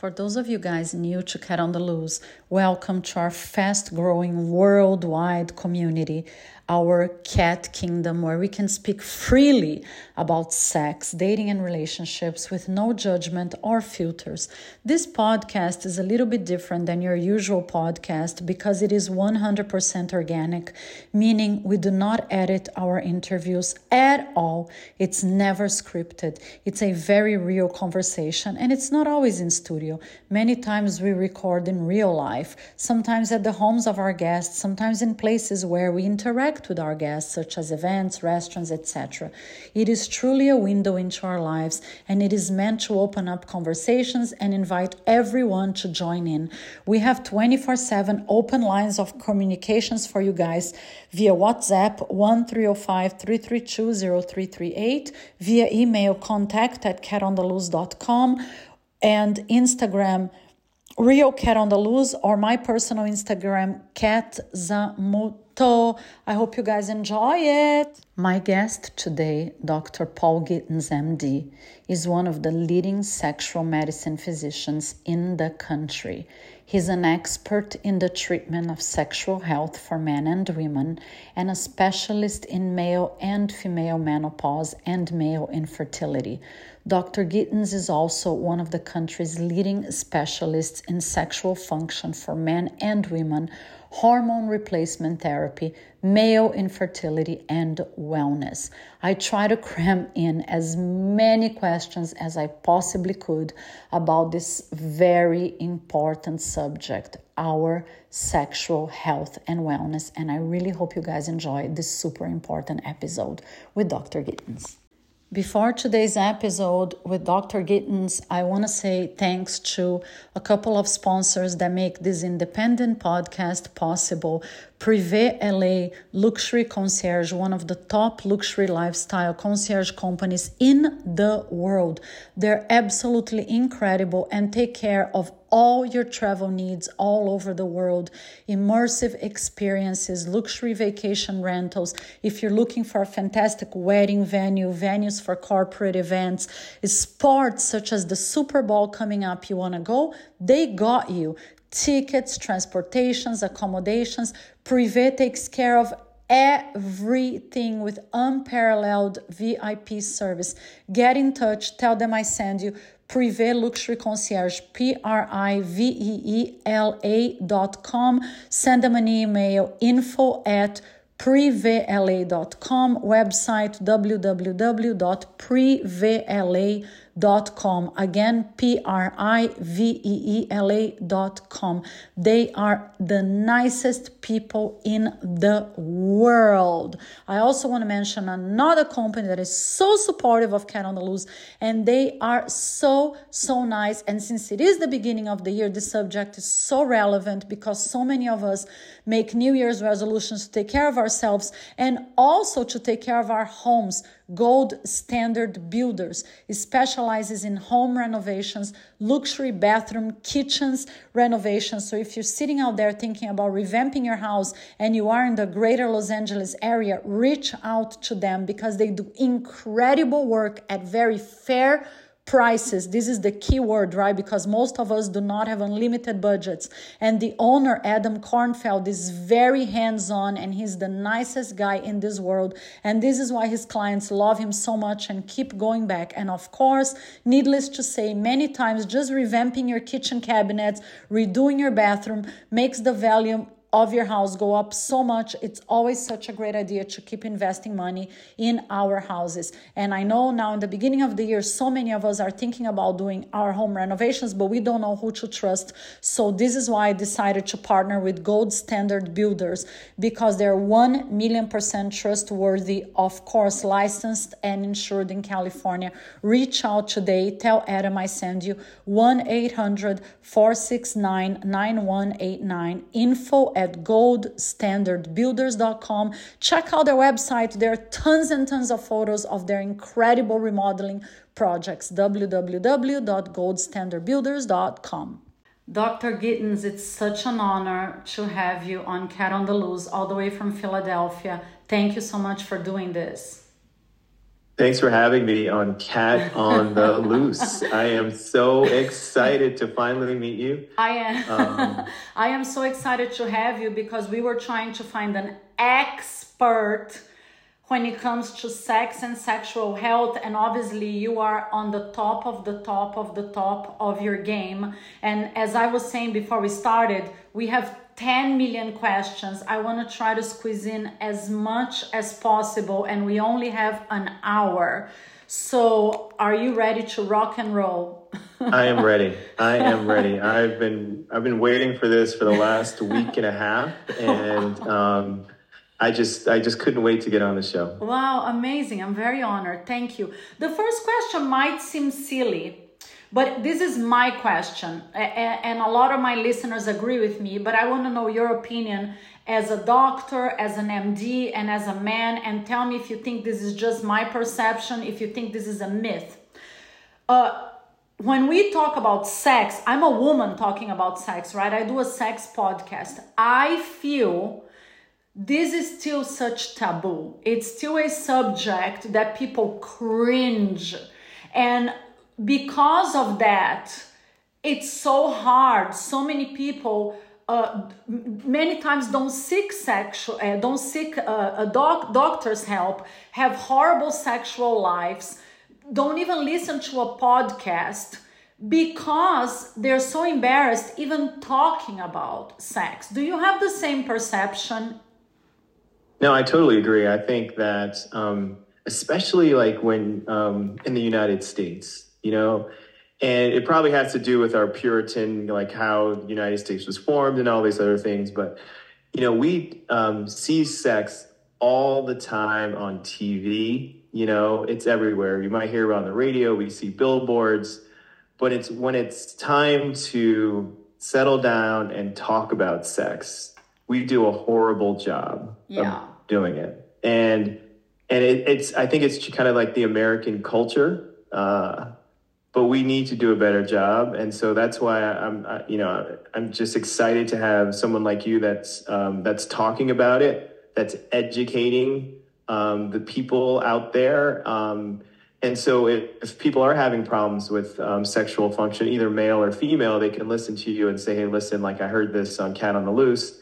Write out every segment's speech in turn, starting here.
For those of you guys new to Cat on the Loose, welcome to our fast growing worldwide community our cat kingdom where we can speak freely about sex, dating, and relationships with no judgment or filters. This podcast is a little bit different than your usual podcast because it is 100% organic, meaning we do not edit our interviews at all. It's never scripted. It's a very real conversation and it's not always in studio. Many times we record in real life, sometimes at the homes of our guests, sometimes in places where we interact with our guests, such as events, restaurants, etc. It is truly a window into our lives, and it is meant to open up conversations and invite everyone to join in. We have 24 7 open lines of communications for you guys via WhatsApp 1305 332 0338, via email contact at catondaloose.com, and Instagram Real Cat on the Loose or my personal Instagram, Cat Zammuto. I hope you guys enjoy it. My guest today, Dr. Paul Gittens, MD, is one of the leading sexual medicine physicians in the country. He's an expert in the treatment of sexual health for men and women and a specialist in male and female menopause and male infertility. Dr. Gittens is also one of the country's leading specialists in sexual function for men and women hormone replacement therapy, male infertility, and wellness. I try to cram in as many questions as I possibly could about this very important subject our sexual health and wellness. And I really hope you guys enjoy this super important episode with Dr. Gittens. Before today's episode with Dr. Gittens, I want to say thanks to a couple of sponsors that make this independent podcast possible. Privé LA Luxury Concierge, one of the top luxury lifestyle concierge companies in the world. They're absolutely incredible and take care of all your travel needs all over the world, immersive experiences, luxury vacation rentals. If you're looking for a fantastic wedding venue, venues for corporate events, sports such as the Super Bowl coming up, you want to go, they got you. Tickets, transportations, accommodations. Privé takes care of everything with unparalleled VIP service. Get in touch, tell them I send you. Privé Luxury Concierge, P R I V E E L A dot com. Send them an email info at priveela.com, website www.priveela.com dot com. Again p-r-i-v-e-e-l-a dot com. They are the nicest people in the world. I also want to mention another company that is so supportive of cat on the loose and they are so so nice. And since it is the beginning of the year the subject is so relevant because so many of us make new year's resolutions to take care of ourselves and also to take care of our homes Gold Standard Builders specializes in home renovations, luxury bathroom, kitchens renovations. So if you're sitting out there thinking about revamping your house and you are in the greater Los Angeles area, reach out to them because they do incredible work at very fair prices. This is the key word, right? Because most of us do not have unlimited budgets. And the owner, Adam Kornfeld, is very hands on and he's the nicest guy in this world. And this is why his clients love him so much and keep going back. And of course, needless to say, many times just revamping your kitchen cabinets, redoing your bathroom makes the value of your house go up so much. It's always such a great idea to keep investing money in our houses. And I know now in the beginning of the year, so many of us are thinking about doing our home renovations, but we don't know who to trust. So this is why I decided to partner with Gold Standard Builders because they're 1 million percent trustworthy, of course, licensed and insured in California. Reach out today. Tell Adam I send you 1 800 469 9189 info at goldstandardbuilders.com. Check out their website. There are tons and tons of photos of their incredible remodeling projects. www.goldstandardbuilders.com. Dr. Gittens, it's such an honor to have you on Cat on the Loose, all the way from Philadelphia. Thank you so much for doing this. Thanks for having me on Cat on the Loose. I am so excited to finally meet you. I am. Um, I am so excited to have you because we were trying to find an expert when it comes to sex and sexual health and obviously you are on the top of the top of the top of your game and as i was saying before we started we have 10 million questions. I want to try to squeeze in as much as possible, and we only have an hour. So, are you ready to rock and roll? I am ready. I am ready. I've been I've been waiting for this for the last week and a half, and um, I just I just couldn't wait to get on the show. Wow, amazing! I'm very honored. Thank you. The first question might seem silly, but this is my question, and a lot of my listeners agree with me, but I want to know your opinion as a doctor, as an MD, and as a man, and tell me if you think this is just my perception, if you think this is a myth. Uh, when we talk about sex, I'm a woman talking about sex, right? I do a sex podcast. I feel this is still such taboo. It's still a subject that people cringe. And because of that, it's so hard. So many people uh, many times don't seek sexual, uh, don't seek uh, a doc- doctor's help, have horrible sexual lives, don't even listen to a podcast because they're so embarrassed even talking about sex. Do you have the same perception? No, I totally agree. I think that, um, especially like when um, in the United States, you know? And it probably has to do with our puritan like how the united states was formed and all these other things but you know we um, see sex all the time on tv you know? It's everywhere. You might hear it on the radio we see billboards but it's when it's time to settle down and talk about sex we do a horrible job yeah. of doing it. And and it, it's i think it's kind of like the american culture uh, but we need to do a better job. And so that's why i'm I, you know i'm just excited to have someone like you that's um, that's talking about it that's educating um, the people out there. Um, and so if, if, people are having problems with um, sexual function either male or female they can listen to you and say hey listen like i heard this on cat on the loose.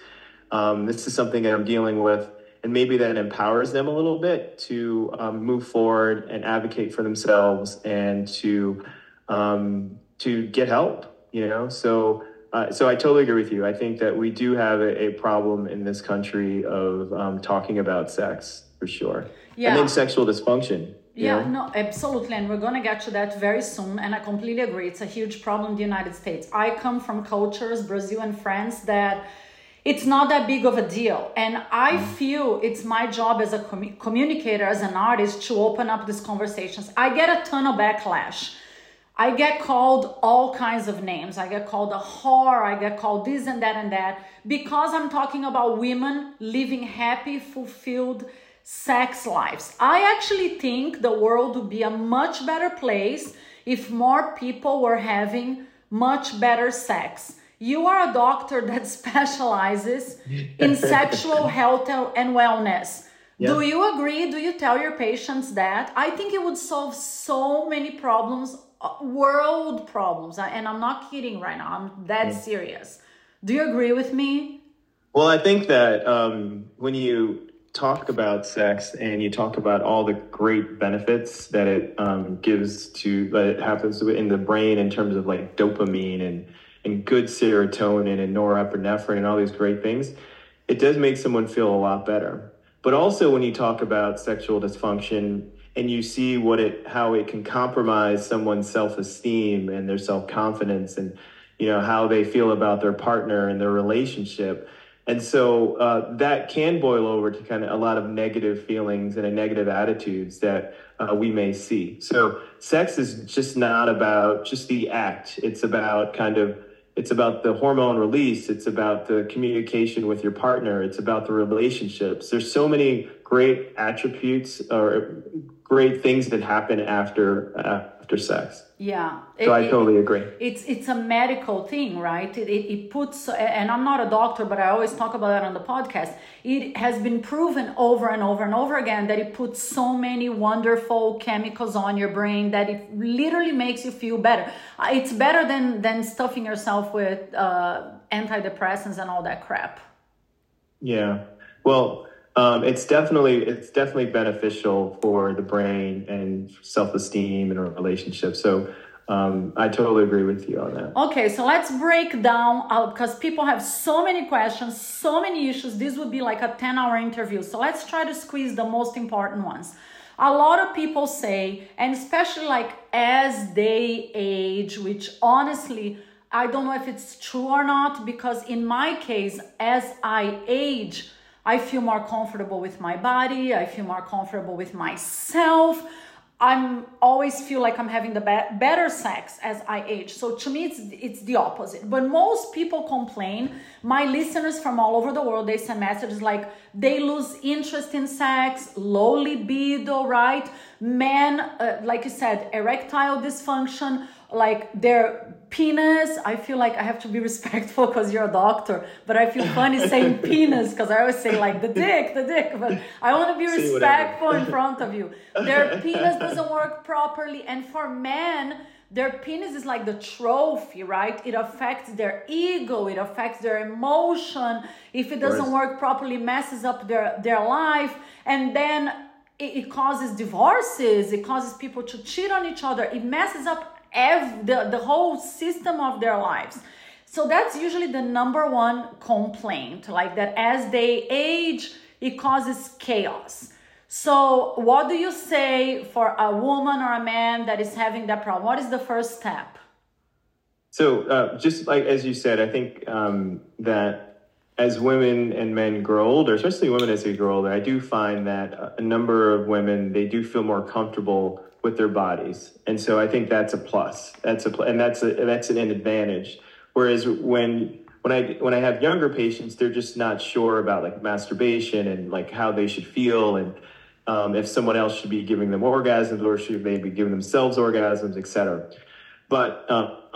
Um, this is something that i'm dealing with and maybe that empowers them a little bit to um, move forward and advocate for themselves and to um, to get help. You know, so uh, so I totally agree with you. I think that we do have a, a problem in this country of um, talking about sex for sure, yeah. and then sexual dysfunction. Yeah, know? no, absolutely. And we're going to get to that very soon. And I completely agree. It's a huge problem in the United States. I come from cultures, Brazil and France, that it's not that big of a deal. And I mm. feel it's my job as a com- communicator, as an artist, to open up these conversations. I get a ton of backlash I get called all kinds of names. I get called a whore. I get called this and that and that because I'm talking about women living happy, fulfilled sex lives. I actually think the world would be a much better place if more people were having much better sex. You are a doctor that specializes in sexual health and wellness. Yeah. Do you agree? Do you tell your patients that? I think it would solve so many problems world problems and i'm not kidding right now i'm that yeah. serious. Do you agree with me? Well i think that um, when you talk about sex and you talk about all the great benefits that it um, gives to that it happens in the brain in terms of like dopamine and and good serotonin and norepinephrine and all these great things it does make someone feel a lot better. But also when you talk about sexual dysfunction and you see what it how it can compromise someone's self-esteem and their self-confidence and you know how they feel about their partner and their relationship. And so uh, that can boil over to kind of a lot of negative feelings and negative attitudes that uh, we may see. So sex is just not about just the act. It's about kind of it's about the hormone release. It's about the communication with your partner. It's about the relationships. There's so many great attributes or great things that happen after uh, after sex. Yeah. So it, I totally agree. It's it's a medical thing, right? It, it, it puts, and I'm not a doctor, but I always talk about that on the podcast. It has been proven over and over and over again that it puts so many wonderful chemicals on your brain that it literally makes you feel better. Uh, it's better than than stuffing yourself with uh, antidepressants and all that crap. Yeah. Well, um, it's definitely it's definitely beneficial for the brain and self-esteem and relationships. So um, I totally agree with you on that. Okay, so let's break down uh, because people have so many questions, so many issues. This would be like a 10 hour interview. So let's try to squeeze the most important ones. A lot of people say, and especially like as they age, which honestly, I don't know if it's true or not, because in my case, as I age, I feel more comfortable with my body. I feel more comfortable with myself. I'm always feel like I'm having the be- better sex as I age. So to me, it's it's the opposite. But most people complain. My listeners from all over the world they send messages like they lose interest in sex, low libido, right? Men, uh, like you said, erectile dysfunction, like their penis i feel like i have to be respectful because you're a doctor but i feel funny saying penis because i always say like the dick the dick but i want to be respectful in front of you. Their penis doesn't work properly and for men their penis is like the trophy right? It affects their ego it affects their emotion. If it doesn't work properly messes up their their life and then it, it causes divorces it causes people to cheat on each other it messes up ev- the, the whole system of their lives. So that's usually the number one complaint, like that as they age, it causes chaos. So, what do you say for a woman or a man that is having that problem? What is the first step? So, uh, just like as you said, I think um, that as women and men grow older, especially women as they grow older, I do find that a number of women they do feel more comfortable with their bodies. And so I think that's a plus. That's a and that's a that's an advantage. Whereas when when I when I have younger patients, they're just not sure about like masturbation and like how they should feel and um, if someone else should be giving them orgasms or should they be giving themselves orgasms, etc. But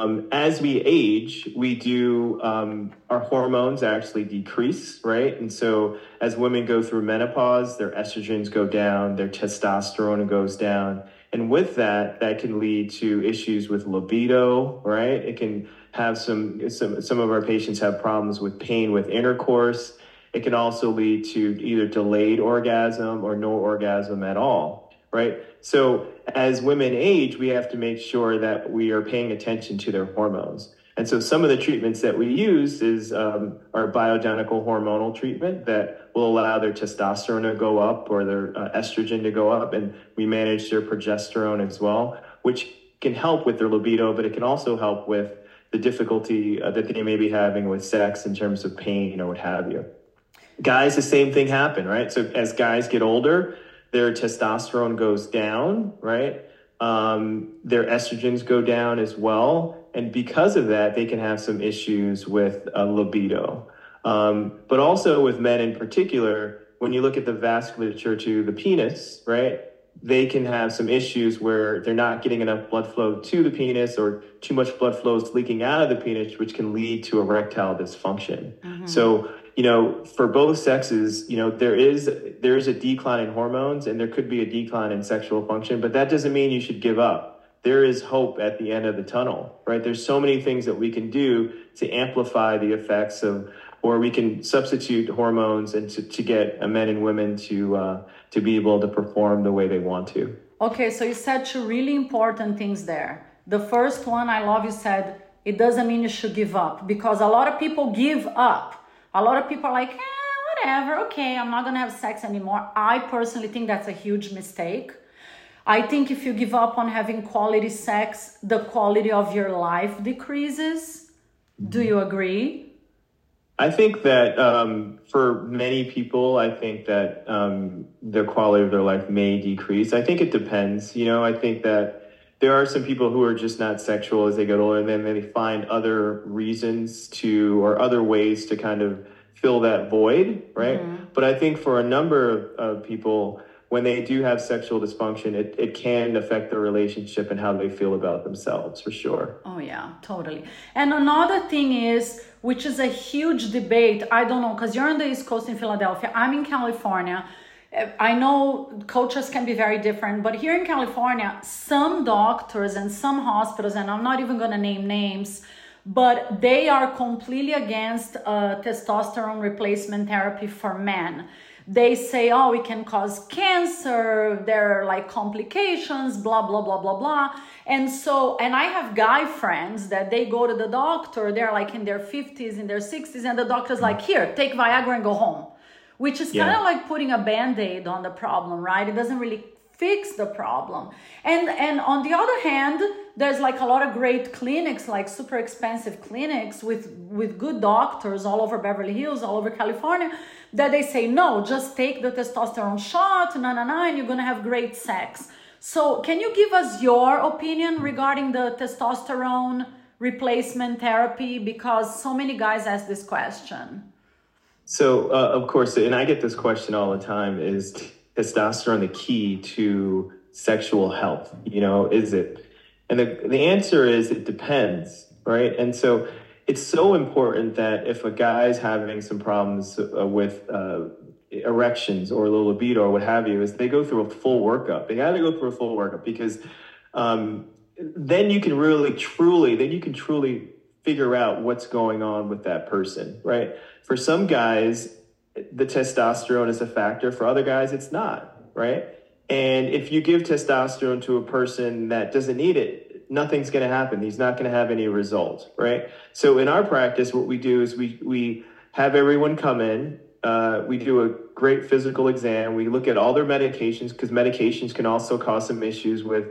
um, as we age, we do um, our hormones actually decrease, right? And so as women go through menopause, their estrogens go down, their testosterone goes down, and with that, that can lead to issues with libido, right? It can have some, some, some of our patients have problems with pain with intercourse. It can also lead to either delayed orgasm or no orgasm at all, right? So as women age, we have to make sure that we are paying attention to their hormones. And so some of the treatments that we use is um, our bioidentical hormonal treatment that will allow their testosterone to go up or their uh, estrogen to go up, and we manage their progesterone as well, which can help with their libido, but it can also help with the difficulty uh, that they may be having with sex in terms of pain or what have you. Guys, the same thing happen, right? So as guys get older, their testosterone goes down, right? Um, their estrogens go down as well and because of that, they can have some issues with uh, libido. Um, but also with men in particular, when you look at the vasculature to the penis, right, they can have some issues where they're not getting enough blood flow to the penis or too much blood flow is leaking out of the penis, which can lead to erectile dysfunction. Mm-hmm. So, you know, for both sexes, you know, there is there is a decline in hormones and there could be a decline in sexual function, but that doesn't mean you should give up there is hope at the end of the tunnel, right? There's so many things that we can do to amplify the effects of, or we can substitute hormones and to, to get men and women to uh, to be able to perform the way they want to. Okay, so you said two really important things there. The first one, I love you said it doesn't mean you should give up because a lot of people give up. A lot of people are like, eh, whatever, okay, I'm not gonna have sex anymore. I personally think that's a huge mistake I think if you give up on having quality sex, the quality of your life decreases. Do you agree? I think that um, for many people, I think that um, the quality of their life may decrease. I think it depends. You know, I think that there are some people who are just not sexual as they get older, and then they find other reasons to or other ways to kind of fill that void, right? Mm-hmm. But I think for a number of, of people, when they do have sexual dysfunction, it, it can affect their relationship and how they feel about themselves for sure. Oh, yeah, totally. And another thing is, which is a huge debate, I don't know, because you're on the East Coast in Philadelphia, I'm in California. I know cultures can be very different, but here in California, some doctors and some hospitals, and I'm not even going to name names, but they are completely against uh, testosterone replacement therapy for men they say, oh, it can cause cancer, there are like complications, blah, blah, blah, blah, blah. And so, and I have guy friends that they go to the doctor, they're like in their 50s, in their 60s, and the doctor's like, mm. here, take Viagra and go home, which is yeah. kind of like putting a band aid on the problem, right? It doesn't really fix the problem. And and on the other hand, there's like a lot of great clinics, like super expensive clinics with with good doctors all over Beverly Hills, all over California, that they say no, just take the testosterone shot, na na na, and you're gonna have great sex. So, can you give us your opinion regarding the testosterone replacement therapy? Because so many guys ask this question. So, uh, of course, and I get this question all the time: Is testosterone the key to sexual health? You know, is it? And the the answer is it depends, right? And so it's so important that if a guy's having some problems uh, with uh, erections or the libido or what have you, is they go through a full workup. They got to go through a full workup because um, then you can really truly, then you can truly figure out what's going on with that person, right? For some guys, the testosterone is a factor. For other guys, it's not, right? And if you give testosterone to a person that doesn't need it, nothing's going to happen. He's not going to have any result, right? So in our practice, what we do is we we have everyone come in. Uh, we do a great physical exam. We look at all their medications because medications can also cause some issues with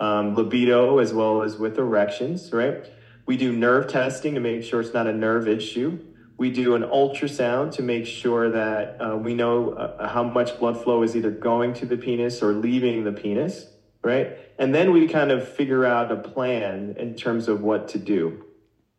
um, libido as well as with erections, right? We do nerve testing to make sure it's not a nerve issue. We do an ultrasound to make sure that uh, we know uh, how much blood flow is either going to the penis or leaving the penis right? And then we kind of figure out a plan in terms of what to do.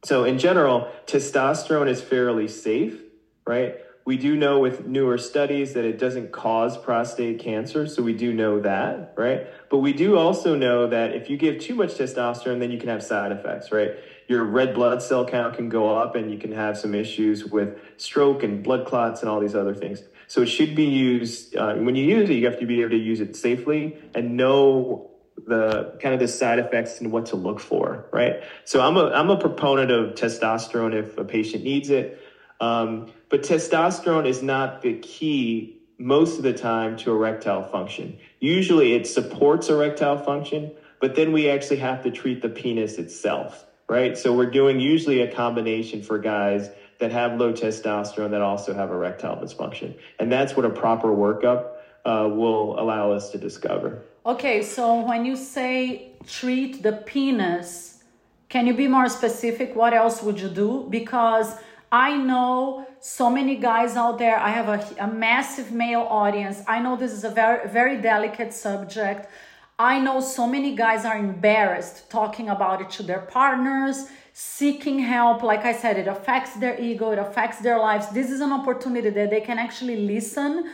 So, in general, testosterone is fairly safe, right? We do know with newer studies that it doesn't cause prostate cancer, so we do know that, right? But we do also know that if you give too much testosterone, then you can have side effects, right? Your red blood cell count can go up and you can have some issues with stroke and blood clots and all these other things. So it should be used uh, when you use it. You have to be able to use it safely and know the kind of the side effects and what to look for, right? So I'm a I'm a proponent of testosterone if a patient needs it, um, but testosterone is not the key most of the time to erectile function. Usually, it supports erectile function, but then we actually have to treat the penis itself, right? So we're doing usually a combination for guys that have low testosterone that also have erectile dysfunction. And that's what a proper workup uh, will allow us to discover. Okay, so when you say treat the penis, can you be more specific? What else would you do? Because I know so many guys out there. I have a, a massive male audience. I know this is a very, very delicate subject. I know so many guys are embarrassed talking about it to their partners seeking help. Like I said, it affects their ego, it affects their lives. This is an opportunity that they can actually listen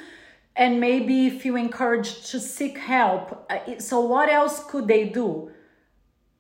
and maybe feel encouraged to seek help. Uh, so, what else could they do?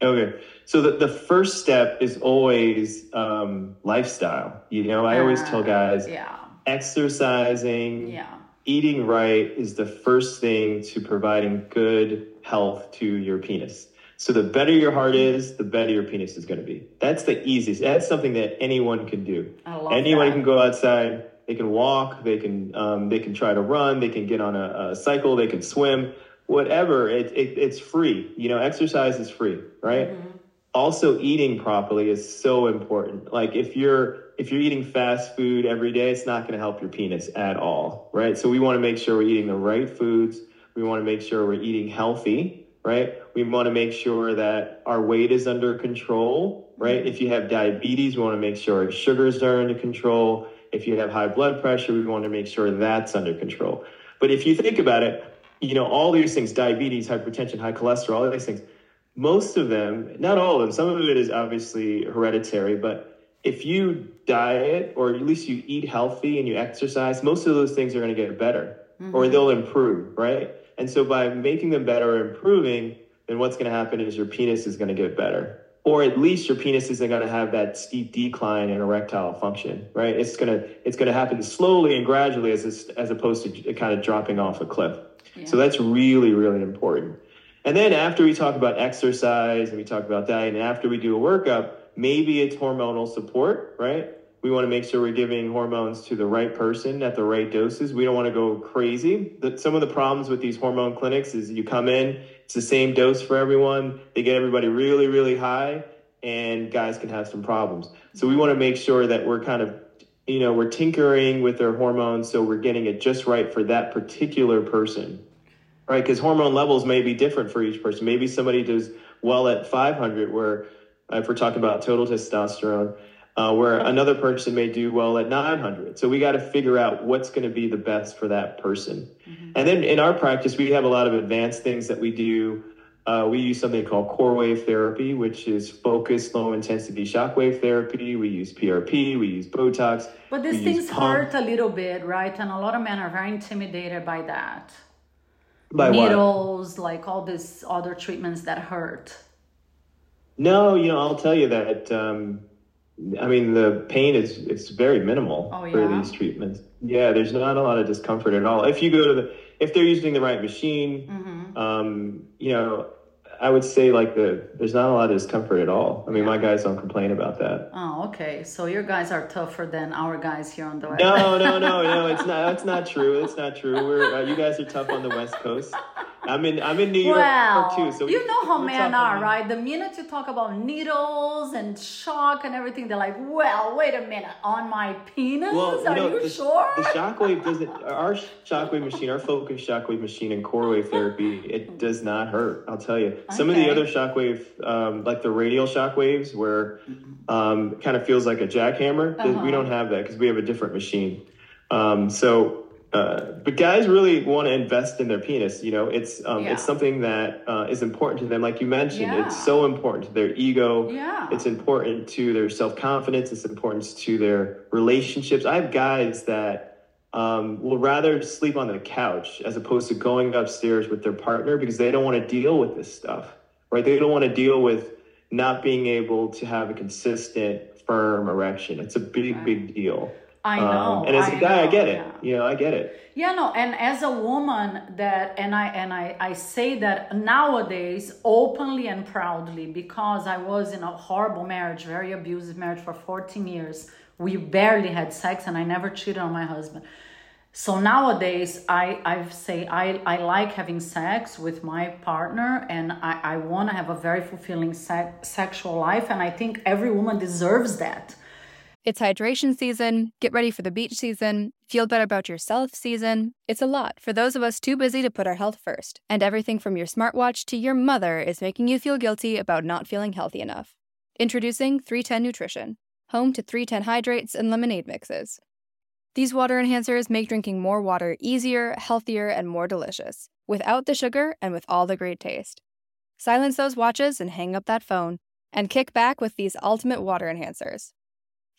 Okay. So the, the first step is always um, lifestyle. You know, I always tell guys yeah. exercising, yeah. eating right is the first thing to providing good health to your penis. So the better your heart is, the better your penis is going to be. That's the easiest. That's something that anyone can do. anyone that. can go outside. They can walk. They can um, they can try to run. They can get on a, a cycle. They can swim. Whatever. It, it, it's free. You know, exercise is free, right? Mm-hmm. Also, eating properly is so important. Like if you're if you're eating fast food every day, it's not going to help your penis at all, right? So we want to make sure we're eating the right foods. We want to make sure we're eating healthy right? We want to make sure that our weight is under control, right? If you have diabetes, we want to make sure sugars are under control. If you have high blood pressure, we want to make sure that's under control. But if you think about it, you know, all these things, diabetes, hypertension, high cholesterol, all these things, most of them, not all of them, some of it is obviously hereditary, but if you diet or at least you eat healthy and you exercise, most of those things are going to get better mm-hmm. or they'll improve, right? And so by making them better or improving, then what's going to happen is your penis is going to get better. Or at least your penis isn't going to have that steep decline in erectile function, right? It's going to it's going to happen slowly and gradually as as opposed to kind of dropping off a cliff. Yeah. So that's really really important. And then after we talk about exercise and we talk about diet, and after we do a workup, maybe it's hormonal support, right? We want to make sure we're giving hormones to the right person at the right doses. We don't want to go crazy. some of the problems with these hormone clinics is you come in, it's the same dose for everyone. They get everybody really, really high, and guys can have some problems. So we want to make sure that we're kind of, you know, we're tinkering with their hormones so we're getting it just right for that particular person, right? Because hormone levels may be different for each person. Maybe somebody does well at 500, where if we're talking about total testosterone, uh, where another person may do well at 900. So we got to figure out what's going to be the best for that person. Mm-hmm. And then in our practice, we have a lot of advanced things that we do. Uh, we use something called core wave therapy, which is focused low intensity shock wave therapy. We use PRP, we use Botox. But these things hurt a little bit, right? And a lot of men are very intimidated by that. By Needles, what? like all these other treatments that hurt. No, you know, I'll tell you that. Um, I mean, the pain is it's very minimal oh, yeah? for these treatments. Yeah, there's not a lot of discomfort at all. If you go to the, if they're using the right machine, mm-hmm. um, you know, I would say like the there's not a lot of discomfort at all. I mean, my guys don't complain about that. Oh, okay. So your guys are tougher than our guys here on the west. No, no, no, no. It's not. That's not true. It's not true. We're uh, you guys are tough on the West Coast. I'm in I'm in New York well, too. So you know how men are, right? The minute you talk about needles and shock and everything, they're like, "Well, wait a minute, on my penis? Well, are you the, sure?" The shockwave doesn't. Our shockwave machine, our focus shockwave machine, and core wave therapy, it does not hurt. I'll tell you. Some okay. of the other shockwave, um, like the radial shockwaves, where um, kind of feels like a jackhammer, uh-huh. we don't have that because we have a different machine. Um, so uh, but guys really want to invest in their penis. You know, it's um, yeah. it's something that uh, is important to them. Like you mentioned, yeah. it's so important to their ego. Yeah. It's important to their self confidence. It's important to their relationships. I have guys that um, will rather sleep on the couch as opposed to going upstairs with their partner because they don't want to deal with this stuff, right? They don't want to deal with not being able to have a consistent, firm erection. It's a big, right. big deal. I um, know. Um, and as a guy, know, I get it. Yeah. You know, I get it. Yeah, no, and as a woman that and I and I, I say that nowadays openly and proudly because I was in a horrible marriage, very abusive marriage for 14 years. We barely had sex and I never cheated on my husband. So nowadays I, I say I, I like having sex with my partner and I, I want to have a very fulfilling se- sexual life and I think every woman deserves that it's hydration season, get ready for the beach season, feel better about yourself season. It's a lot for those of us too busy to put our health first. And everything from your smartwatch to your mother is making you feel guilty about not feeling healthy enough. Introducing 310 Nutrition, home to 310 hydrates and lemonade mixes. These water enhancers make drinking more water easier, healthier, and more delicious, without the sugar and with all the great taste. Silence those watches and hang up that phone, and kick back with these ultimate water enhancers.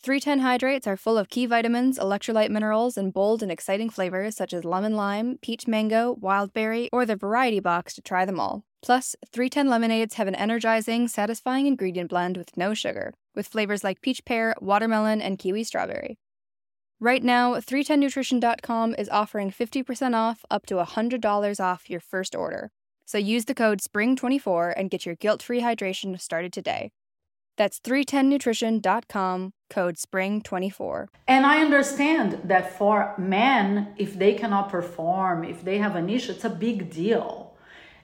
310 hydrates are full of key vitamins, electrolyte minerals, and bold and exciting flavors such as lemon lime, peach mango, wild berry, or the variety box to try them all. Plus, 310 lemonades have an energizing, satisfying ingredient blend with no sugar, with flavors like peach pear, watermelon, and kiwi strawberry. Right now, 310nutrition.com is offering 50% off up to $100 off your first order. So use the code SPRING24 and get your guilt free hydration started today. That's 310nutrition.com, code SPRING24. And I understand that for men, if they cannot perform, if they have an issue, it's a big deal.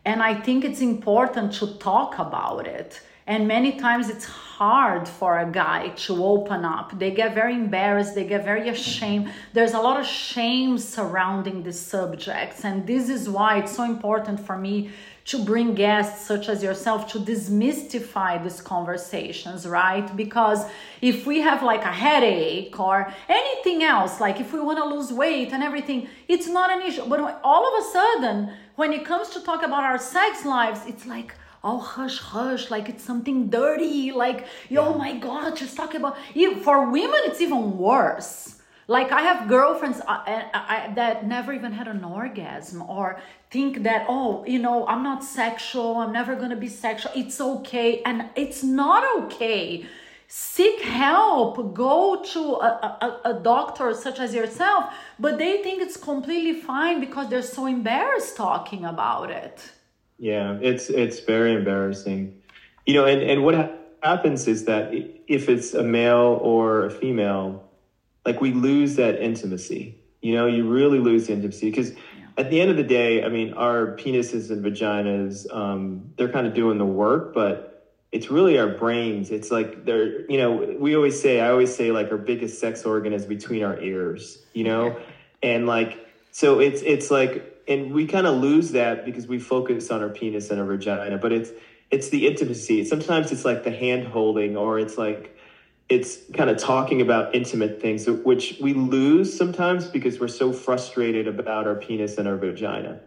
And I think it's important to talk about it. And many times it's hard for a guy to open up. They get very embarrassed, they get very ashamed. There's a lot of shame surrounding these subjects. And this is why it's so important for me to bring guests such as yourself to demystify these conversations, right? Because if we have like a headache or anything else, like if we want to lose weight and everything, it's not an issue. But all of a sudden, when it comes to talk about our sex lives, it's like, oh hush hush like it's something dirty like yeah. oh my god just talk about for women it's even worse Like I have girlfriends uh, I, I, that never even had an orgasm or think that, oh, you know, I'm not sexual, I'm never gonna be sexual, it's okay. And it's not okay. Seek help, go to a, a, a doctor such as yourself, but they think it's completely fine because they're so embarrassed talking about it. Yeah, it's it's very embarrassing. You know, and, and what happens is that if it's a male or a female, like we lose that intimacy. You know, you really lose the intimacy because at the end of the day, I mean, our penises and vaginas, um, they're kind of doing the work, but it's really our brains. It's like they're, you know, we always say, I always say, like our biggest sex organ is between our ears. You know, and like so it's it's like, and we kind of lose that because we focus on our penis and our vagina, but it's it's the intimacy. Sometimes it's like the hand holding, or it's like it's kind of talking about intimate things, which we lose sometimes because we're so frustrated about our penis and our vagina.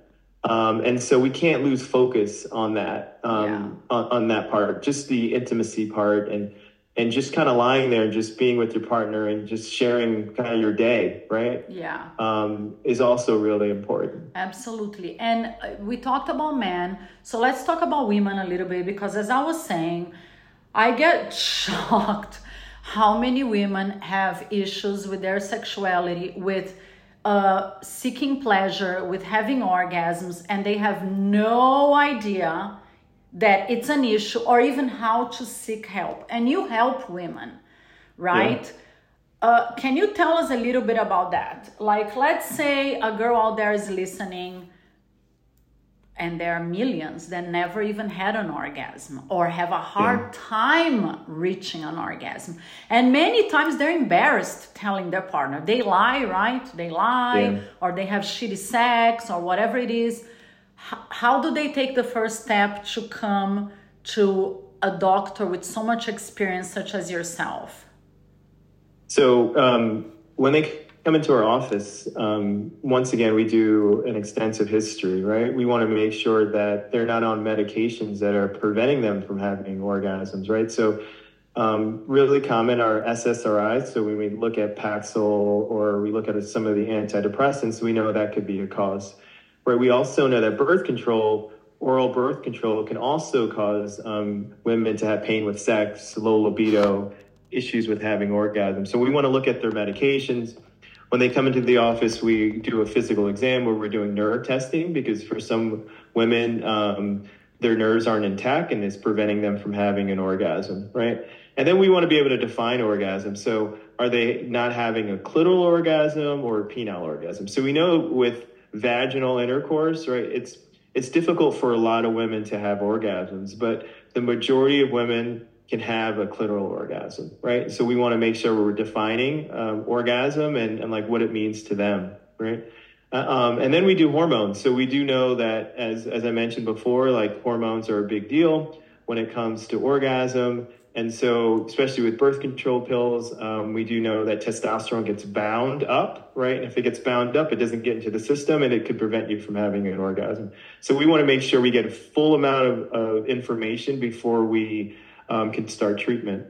Um, and so we can't lose focus on that, um, yeah. on, on, that part, just the intimacy part and, and just kind of lying there and just being with your partner and just sharing kind of your day, right? Yeah. Um, is also really important. Absolutely. And uh, we talked about men. So let's talk about women a little bit because as I was saying, I get shocked how many women have issues with their sexuality, with uh, seeking pleasure, with having orgasms, and they have no idea that it's an issue or even how to seek help. And you help women, right? Yeah. Uh, can you tell us a little bit about that? Like, let's say a girl out there is listening and there are millions that never even had an orgasm or have a hard yeah. time reaching an orgasm and many times they're embarrassed telling their partner they lie right they lie yeah. or they have shitty sex or whatever it is H- how do they take the first step to come to a doctor with so much experience such as yourself so um, when they come into our office, um, once again, we do an extensive history, right? We want to make sure that they're not on medications that are preventing them from having orgasms, right? So, um, really common are SSRIs. So, when we look at Paxil or we look at some of the antidepressants, we know that could be a cause, right? We also know that birth control, oral birth control, can also cause um, women to have pain with sex, low libido, issues with having orgasms. So, we want to look at their medications when they come into the office, we do a physical exam where we're doing nerve testing because for some women, um, their nerves aren't intact and it's preventing them from having an orgasm, right? And then we want to be able to define orgasm. So are they not having a clitoral orgasm or a penile orgasm? So we know with vaginal intercourse, right, it's it's difficult for a lot of women to have orgasms, but the majority of women can have a clitoral orgasm, right? So we want to make sure we're defining um, orgasm and, and like what it means to them, right? Uh, um, and then we do hormones. So we do know that, as as I mentioned before, like hormones are a big deal when it comes to orgasm. And so, especially with birth control pills, um, we do know that testosterone gets bound up, right? And if it gets bound up, it doesn't get into the system and it could prevent you from having an orgasm. So we want to make sure we get a full amount of, of information before we um, can start treatment.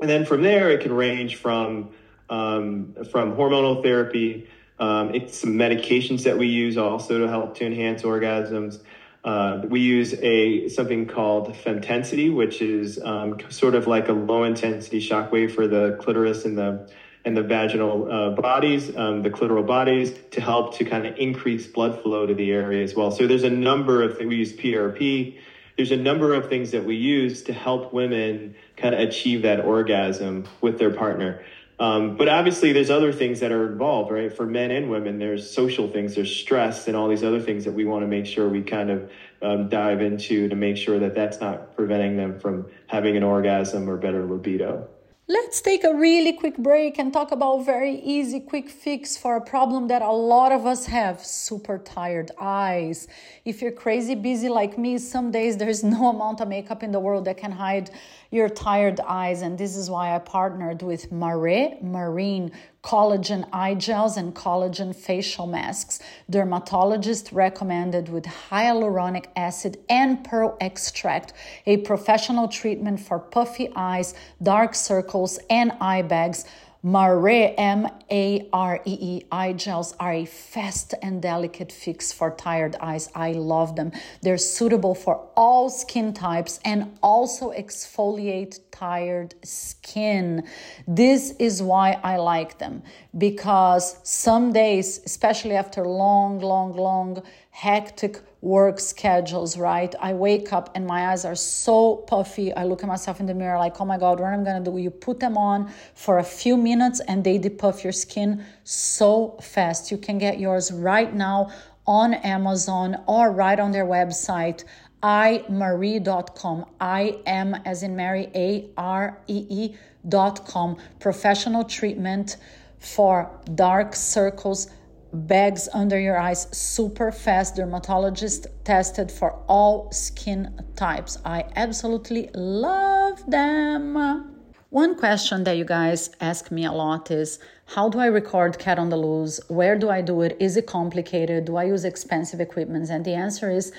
And then from there, it can range from um, from hormonal therapy. Um, it's some medications that we use also to help to enhance orgasms. Uh, we use a something called femtensity, which is um, sort of like a low intensity shockwave for the clitoris and the and the vaginal uh, bodies, um, the clitoral bodies, to help to kind of increase blood flow to the area as well. So there's a number of things. We use PRP there's a number of things that we use to help women kind of achieve that orgasm with their partner. Um, but obviously, there's other things that are involved, right? For men and women, there's social things, there's stress, and all these other things that we want to make sure we kind of um, dive into to make sure that that's not preventing them from having an orgasm or better libido. Let's take a really quick break and talk about very easy quick fix for a problem that a lot of us have, super tired eyes. If you're crazy busy like me, some days there's no amount of makeup in the world that can hide your tired eyes and this is why I partnered with Maree Marine collagen eye gels and collagen facial masks. Dermatologist recommended with hyaluronic acid and pearl extract, a professional treatment for puffy eyes, dark circles, and eye bags Maree, M A R E E eye gels are a fast and delicate fix for tired eyes. I love them. They're suitable for all skin types and also exfoliate tired skin. This is why I like them because some days, especially after long, long, long, hectic work schedules, right? I wake up and my eyes are so puffy. I look at myself in the mirror like, oh my God, what am I gonna do? You put them on for a few minutes and they depuff your skin so fast. You can get yours right now on Amazon or right on their website imaree.com. I am as in Mary, A R E E.com. Professional treatment for dark circles bags under your eyes super fast. Dermatologist tested for all skin types. I absolutely love them. One question that you guys ask me a lot is how do I record Cat on the Loose? Where do I do it? Is it complicated? Do I use expensive equipment? And the answer is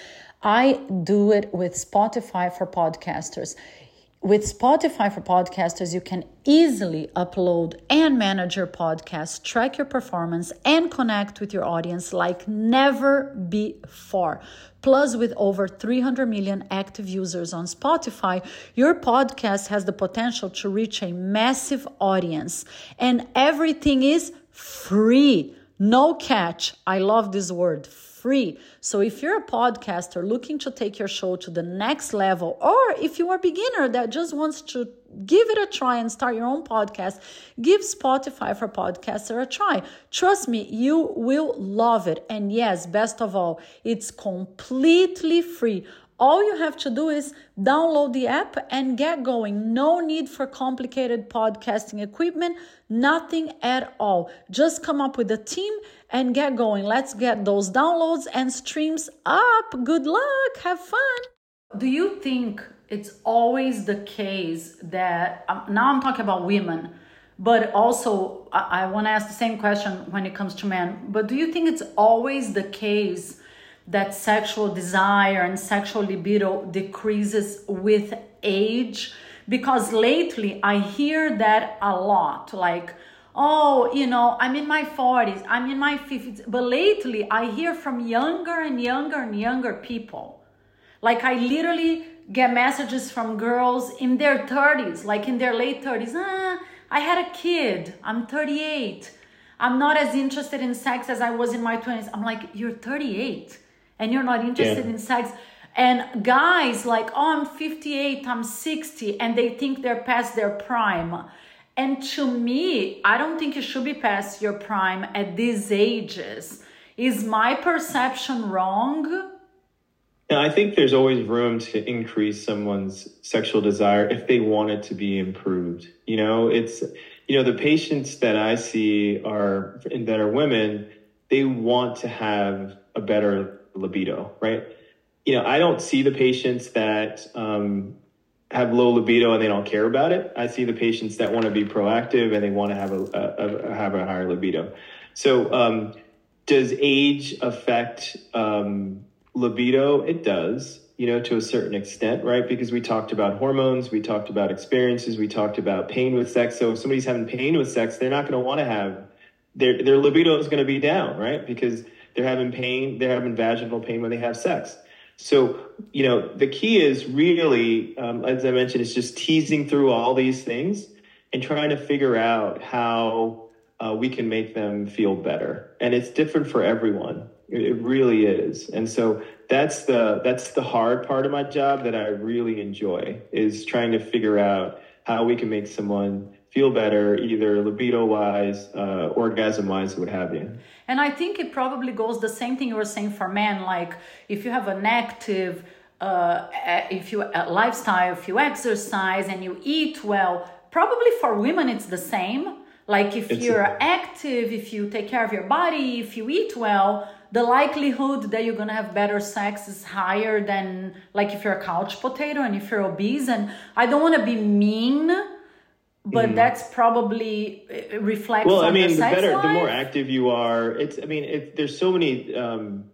I do it with Spotify for podcasters. With Spotify for podcasters, you can easily upload and manage your podcast, track your performance, and connect with your audience like never before. Plus, with over 300 million active users on Spotify, your podcast has the potential to reach a massive audience, and everything is free. No catch. I love this word free. So if you're a podcaster looking to take your show to the next level, or if you are a beginner that just wants to give it a try and start your own podcast, give Spotify for Podcaster a try. Trust me, you will love it. And yes, best of all, it's completely free. All you have to do is download the app and get going. No need for complicated podcasting equipment, nothing at all. Just come up with a team and get going. Let's get those downloads and streams up. Good luck. Have fun. Do you think it's always the case that um, now I'm talking about women, but also I, I want to ask the same question when it comes to men. But do you think it's always the case? That sexual desire and sexual libido decreases with age. Because lately I hear that a lot. Like oh you know I'm in my 40s I'm in my 50s but lately I hear from younger and younger and younger people. Like I literally get messages from girls in their 30s like in their late 30s ah, I had a kid. I'm 38 I'm not as interested in sex as I was in my 20s I'm like you're 38 and you're not interested yeah. in sex and guys like oh i'm 58 i'm 60 and they think they're past their prime and to me i don't think you should be past your prime at these ages is my perception wrong yeah, I think there's always room to increase someone's sexual desire if they want it to be improved. You know, it's you know the patients that I see are and that are women. They want to have a better libido, right? You know, I don't see the patients that um, have low libido and they don't care about it. I see the patients that want to be proactive and they want to have a, a, a have a higher libido. So, um, does age affect um, libido? It does, you know, to a certain extent, right? Because we talked about hormones, we talked about experiences, we talked about pain with sex. So, if somebody's having pain with sex, they're not going to want to have their their libido is going to be down, right? Because they're having pain, they're having vaginal pain when they have sex. So, you know, the key is really, um, as I mentioned, it's just teasing through all these things and trying to figure out how uh, we can make them feel better. And it's different for everyone. It, really is. And so that's the that's the hard part of my job that I really enjoy is trying to figure out how we can make someone feel better, either libido wise, uh, orgasm wise, what have you. And I think it probably goes the same thing you were saying for men. Like if you have an active, uh, if you a lifestyle, if you exercise and you eat well, probably for women it's the same. Like if it's you're active, if you take care of your body, if you eat well, the likelihood that you're gonna have better sex is higher than like if you're a couch potato and if you're obese. And I don't want to be mean but mm. that's probably reflects well i mean the better life. the more active you are it's i mean it, there's so many um,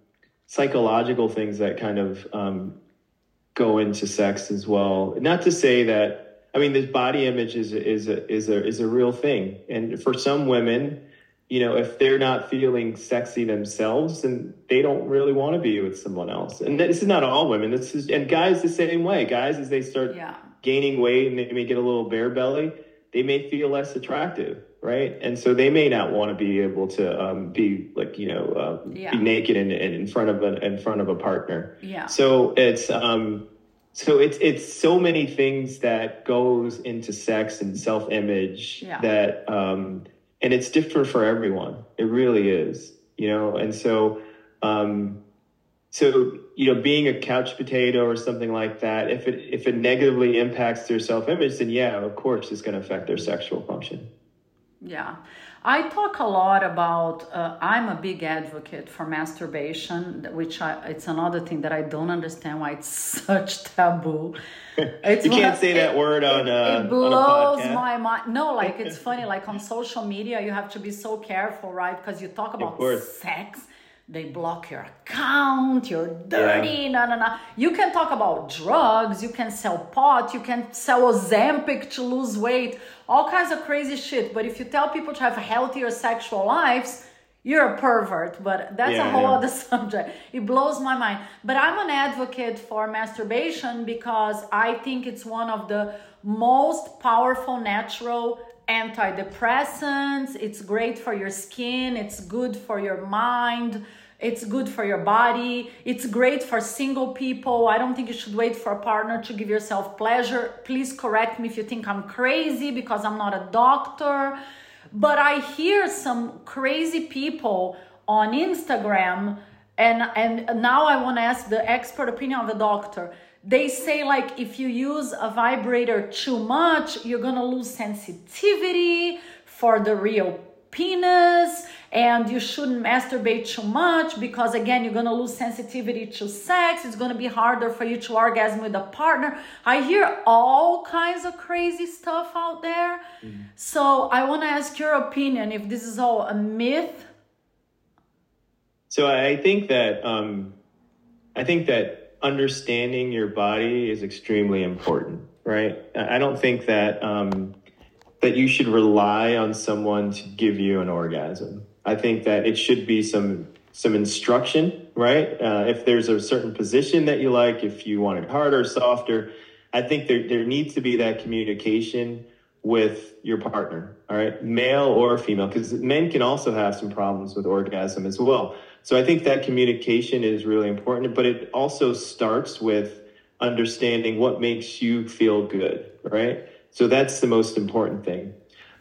psychological things that kind of um, go into sex as well not to say that I mean, this body image is is a, is a is a real thing, and for some women, you know, if they're not feeling sexy themselves, and they don't really want to be with someone else. And this is not all women. This is and guys the same way. Guys, as they start yeah. gaining weight and they may get a little bare belly, they may feel less attractive, right? And so they may not want to be able to um, be like you know uh, yeah. be naked and in, in front of a in front of a partner. Yeah. So it's um so it's it's so many things that goes into sex and self image yeah. that um and it's different for everyone. It really is, you know. And so um so you know being a couch potato or something like that if it if it negatively impacts their self-image then yeah of course it's going to affect their sexual function. Yeah. I talk a lot about uh, i'm a big advocate for masturbation which I, it's another thing that i don't understand why it's such taboo. It's you can't say that word on uh, it blows my mind. No like it's funny like on social media you have to be so careful right? Because you talk about sex they block your account, you're dirty, yeah. no, no, no. You can talk about drugs, you can sell pot, you can sell Ozempic to lose weight, all kinds of crazy shit. But if you tell people to have healthier sexual lives, you're a pervert, but that's yeah, a whole yeah. other subject. It blows my mind. But I'm an advocate for masturbation because I think it's one of the most powerful natural antidepressants. It's great for your skin, it's good for your mind it's good for your body. It's great for single people. I don't think you should wait for a partner to give yourself pleasure. Please correct me if you think I'm crazy because I'm not a doctor. But I hear some crazy people on Instagram and and now I want to ask the expert opinion of the doctor. They say like if you use a vibrator too much, you're going to lose sensitivity for the real penis and you shouldn't masturbate too much because again you're going to lose sensitivity to sex. It's going to be harder for you to orgasm with a partner. I hear all kinds of crazy stuff out there. Mm-hmm. so i want to ask your opinion if this is all a myth. So i think that um i think that understanding your body is extremely important right? I don't think that um that you should rely on someone to give you an orgasm. I think that it should be some some instruction, right? Uh, if there's a certain position that you like, if you want it harder, softer, I think there there needs to be that communication with your partner, all right, male or female, because men can also have some problems with orgasm as well. So I think that communication is really important, but it also starts with understanding what makes you feel good, right? So that's the most important thing.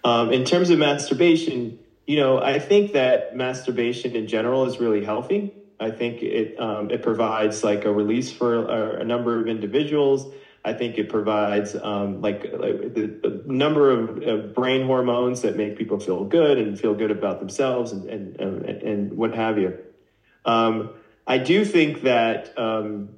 Um, in terms of masturbation, you know, I think that masturbation in general is really healthy. I think it um, it provides like a release for a, a, number of individuals. I think it provides um, like, like the, the, number of, of, brain hormones that make people feel good and feel good about themselves and and and, and what have you. Um, I do think that um,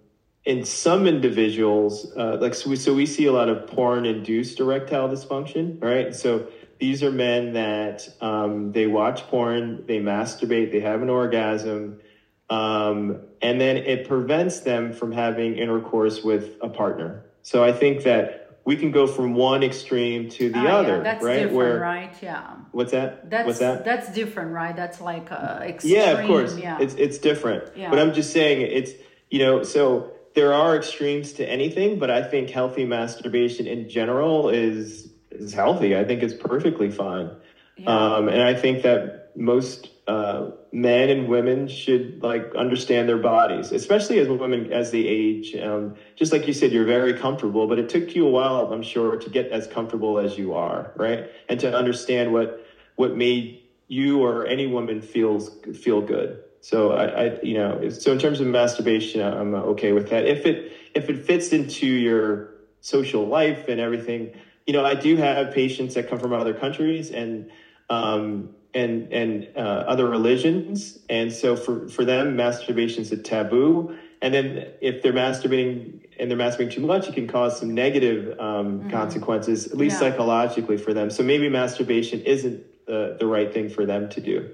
in some individuals, uh, like so we, so we see a lot of porn-induced erectile dysfunction, right? So these are men that um, they watch porn, they masturbate, they have an orgasm, um, and then it prevents them from having intercourse with a partner. So I think that we can go from one extreme to the uh, other, yeah, that's right? Different, Where, right? Yeah. What's that? That's, what's that? That's different, right? That's like uh, extreme. Yeah, of course. Yeah. It's it's different. Yeah. But I'm just saying it's you know so there are extremes to anything, but I think healthy masturbation in general is is healthy. I think it's perfectly fine. Yeah. Um, and I think that most uh, men and women should like understand their bodies, especially as women as they age. Um, just like you said, you're very comfortable, but it took you a while, I'm sure, to get as comfortable as you are, right? And to understand what what made you or any woman feels feel good. So I, I, you know, so in terms of masturbation, I'm okay with that. If it if it fits into your social life and everything, you know, I do have patients that come from other countries and um, and and uh, other religions, and so for for them, masturbation is a taboo. And then if they're masturbating and they're masturbating too much, it can cause some negative um, mm-hmm. consequences, at least yeah. psychologically for them. So maybe masturbation isn't the, the right thing for them to do.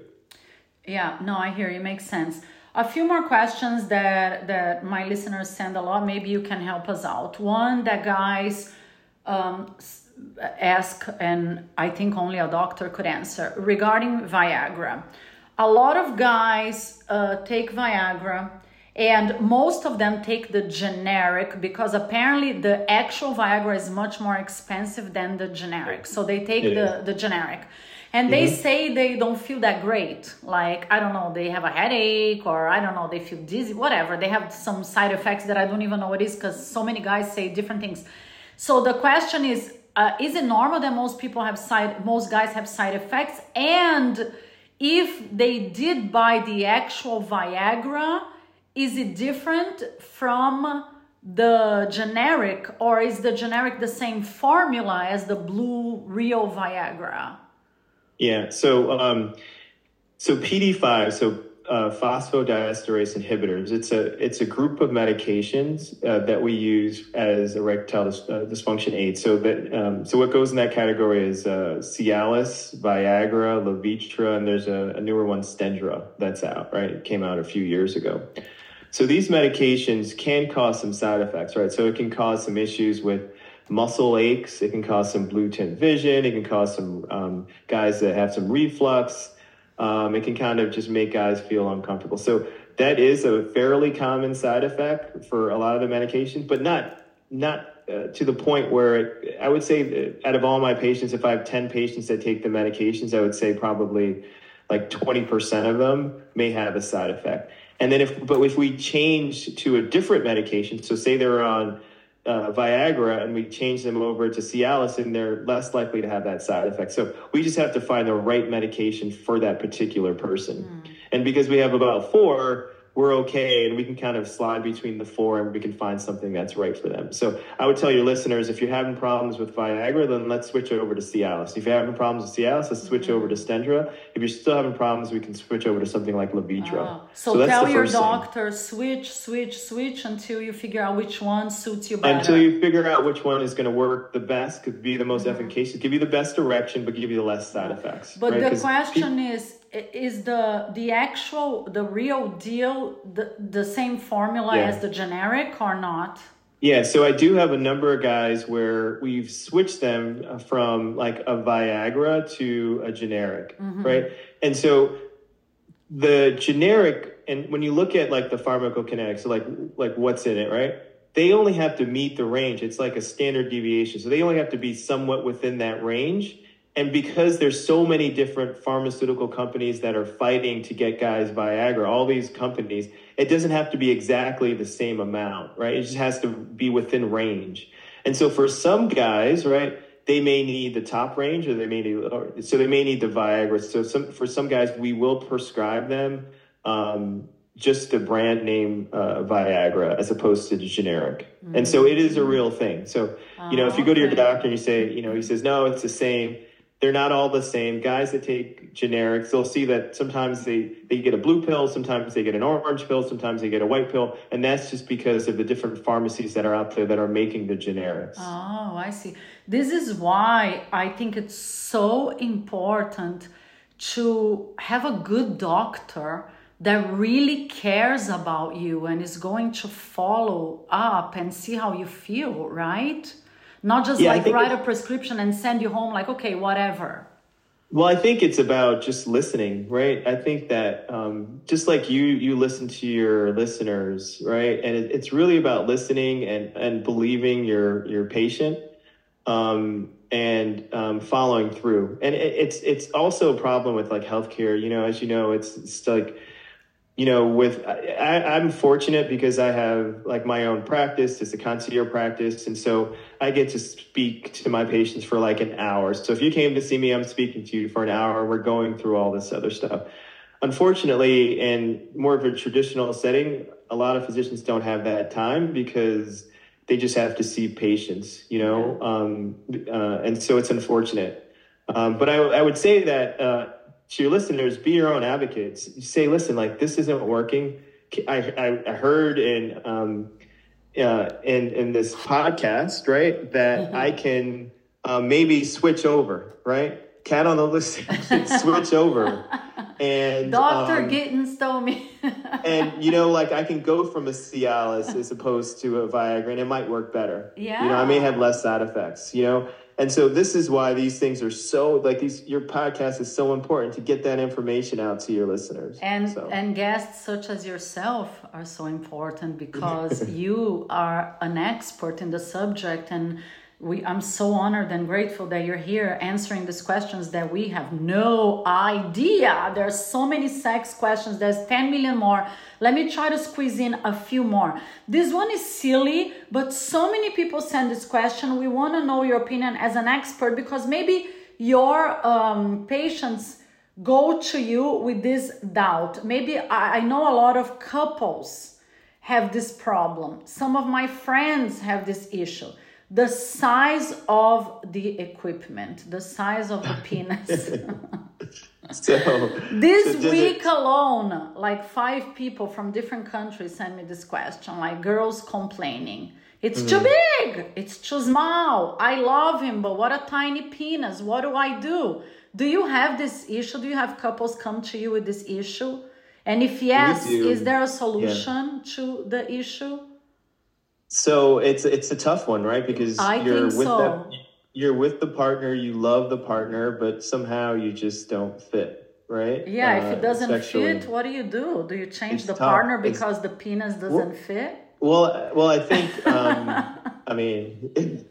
Yeah, no, I hear you. Makes sense. A few more questions that that my listeners send a lot. Maybe you can help us out. One that guys um, ask, and I think only a doctor could answer regarding Viagra. A lot of guys uh, take Viagra, and most of them take the generic because apparently the actual Viagra is much more expensive than the generic. So they take the, the generic. And they mm-hmm. say they don't feel that great. Like, I don't know, they have a headache or I don't know, they feel dizzy, whatever. They have some side effects that I don't even know what is because so many guys say different things. So the question is uh, is it normal that most people have side most guys have side effects? And if they did buy the actual viagra is it different from the generic or is the generic the same formula as the blue real viagra? Yeah so um so pd5 so uh, phosphodiesterase inhibitors. It's a it's a group of medications uh, that we use as erectile uh, dysfunction aid. So that um, so what goes in that category is uh, Cialis, Viagra, Levitra, and there's a, a, newer one, Stendra, that's out. Right, it came out a few years ago. So these medications can cause some side effects, right? So it can cause some issues with muscle aches. It can cause some blue tint vision. It can cause some um, guys that have some reflux um, it can kind of just make guys feel uncomfortable. So that is a fairly common side effect for a lot of the medications, but not not uh, to the point where it, I would say out of all my patients, if I have 10 patients that take the medications, I would say probably like 20% of them may have a side effect. And then if, but if we change to a different medication, so say they're on uh, Viagra and we change them over to Cialis, and they're less likely to have that side effect. So we just have to find the right medication for that particular person. Mm. And because we have about four, we're okay and we can kind of slide between the four and we can find something that's right for them. So I would tell your listeners if you're having problems with Viagra, then let's switch over to Cialis. If you're having problems with Cialis, let's switch over to Stendra. If you're still having problems, we can switch over to something like Levitra. Oh. So, so tell your doctor thing. switch, switch, switch until you figure out which one suits you better. Until you figure out which one is going to work the best, could be the most mm-hmm. efficacious, give you the best direction, but give you the less side effects. But right? the question is is the the actual the real deal the, the same formula yeah. as the generic or not? Yeah so i do have a number of guys where we've switched them from like a viagra to a generic mm-hmm. right? And so the generic and when you look at like the pharmacokinetics so like like what's in it right? They only have to meet the range. It's like a standard deviation. So they only have to be somewhat within that range and because there's so many different pharmaceutical companies that are fighting to get guys Viagra, all these companies, it doesn't have to be exactly the same amount, right? It just has to be within range. And so for some guys, right, they may need the top range or they may need, or, so they may need the Viagra. So some, for some guys, we will prescribe them um, just the brand name uh, Viagra as opposed to the generic. Mm-hmm. And so it is a real thing. So, you know, if you go to your doctor and you say, you know, he says, no, it's the same they're not all the same. Guys that take generics, they'll see that sometimes they, they get a blue pill, sometimes they get an orange pill, sometimes they get a white pill. And that's just because of the different pharmacies that are out there that are making the generics. Oh, I see. This is why I think it's so important to have a good doctor that really cares about you and is going to follow up and see how you feel, right? Not just yeah, like write a prescription and send you home like okay whatever. Well i think it's about just listening right? I think that um, just like you you listen to your listeners right? And it, it's really about listening and and believing your your patient um, and um, following through. And it, it's it's also a problem with like healthcare. You know as you know it's, it's like you know, with I, am fortunate because I have like my own practice. It's a concierge practice, and so I get to speak to my patients for like an hour. So if you came to see me, I'm speaking to you for an hour. We're going through all this other stuff. Unfortunately, in more of a traditional setting, a lot of physicians don't have that time because they just have to see patients, you know, um, uh, and so it's unfortunate. Um, but I, I, would say that. Uh, to your listeners, be your own advocates. Say, listen, like this isn't working. I, I, I heard in, um, uh, in, in this podcast, right, that mm-hmm. I can uh, maybe switch over, right? Cat on the Loose, switch over. and Dr. um, Gittens told me. and you know, like I can go from a Cialis as opposed to a Viagra, and it might work better. Yeah. You know, I may have less side effects. You know, and so this is why these things are so like these. Your podcast is so important to get that information out to your listeners. and so. and guests such as yourself are so important because you are an expert in the subject and we i'm so honored and grateful that you're here answering these questions that we have no idea there's so many sex questions there's 10 million more let me try to squeeze in a few more this one is silly but so many people send this question we want to know your opinion as an expert because maybe your um, patients go to you with this doubt. Maybe I, I know a lot of couples have this problem. Some of my friends have this issue. The size of the equipment, the size of the penis. so this so week it- alone, like five people from different countries sent me this question, like girls complaining. It's too Mm-hmm. big. It's too small. I love him, but what a tiny penis. What do I do? Do you have this issue? Do you have couples come to you with this issue? And if yes, is there a solution to the issue? So it's it's a tough one, right? Because I you're with so. that you're with the partner, you love the partner, but somehow you just don't fit, right? Yeah, if Uh, it doesn't sexually. fit, what do you do? Do you change It's the tough. partner It's- because the penis doesn't fit? Well, well, I think. Um, I mean,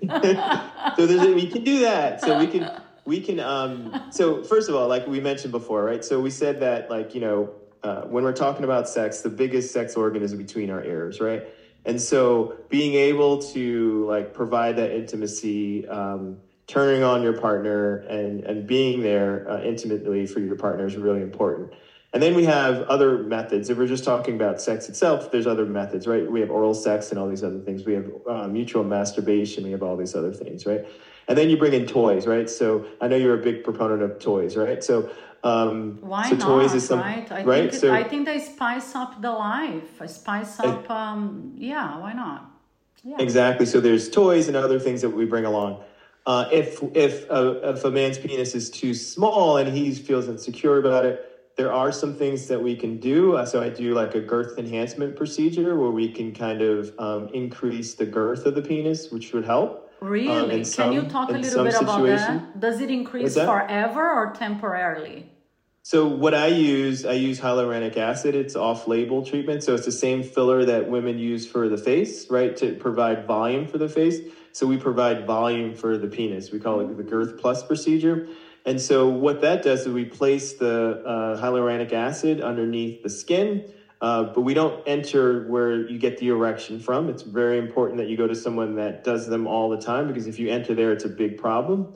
so there's a, we can do that. So we can we can. Um, so first of all, like we mentioned before, right? So we said that like you know uh, when we're talking about sex, the biggest sex organ is between our ears, right? And so being able to like provide that intimacy. Um, turning on your partner and and being there uh, intimately for your partner is really important and then we have other methods. If we're just talking about sex itself, there's other methods, right? We have oral sex and all these other things. We have uh, mutual masturbation. We have all these other things, right? And then you bring in toys, right? So I know you're a big proponent of toys, right? So um, Why so not? toys is some, right? I right? think it- so I think they spice up the life. I spice up. Um, yeah, why not? Yeah. Exactly. So there's toys and other things that we bring along. Uh, if if a, if a man's penis is too small and he feels insecure about it, there are some things that we can do. Uh, so I do like a girth enhancement procedure where we can kind of um, increase the girth of the penis, which would help. Really? Um, in Can you talk a little some bit about that? Does it increase forever or temporarily? So what I use, I use hyaluronic acid. It's off-label treatment, so it's the same filler that women use for the face, right, to provide volume for the face. So we provide volume for the penis. We call it the Girth Plus procedure. And so what that does is we place the uh, hyaluronic acid underneath the skin, uh, but we don't enter where you get the erection from. It's very important that you go to someone that does them all the time because if you enter there, it's a big problem.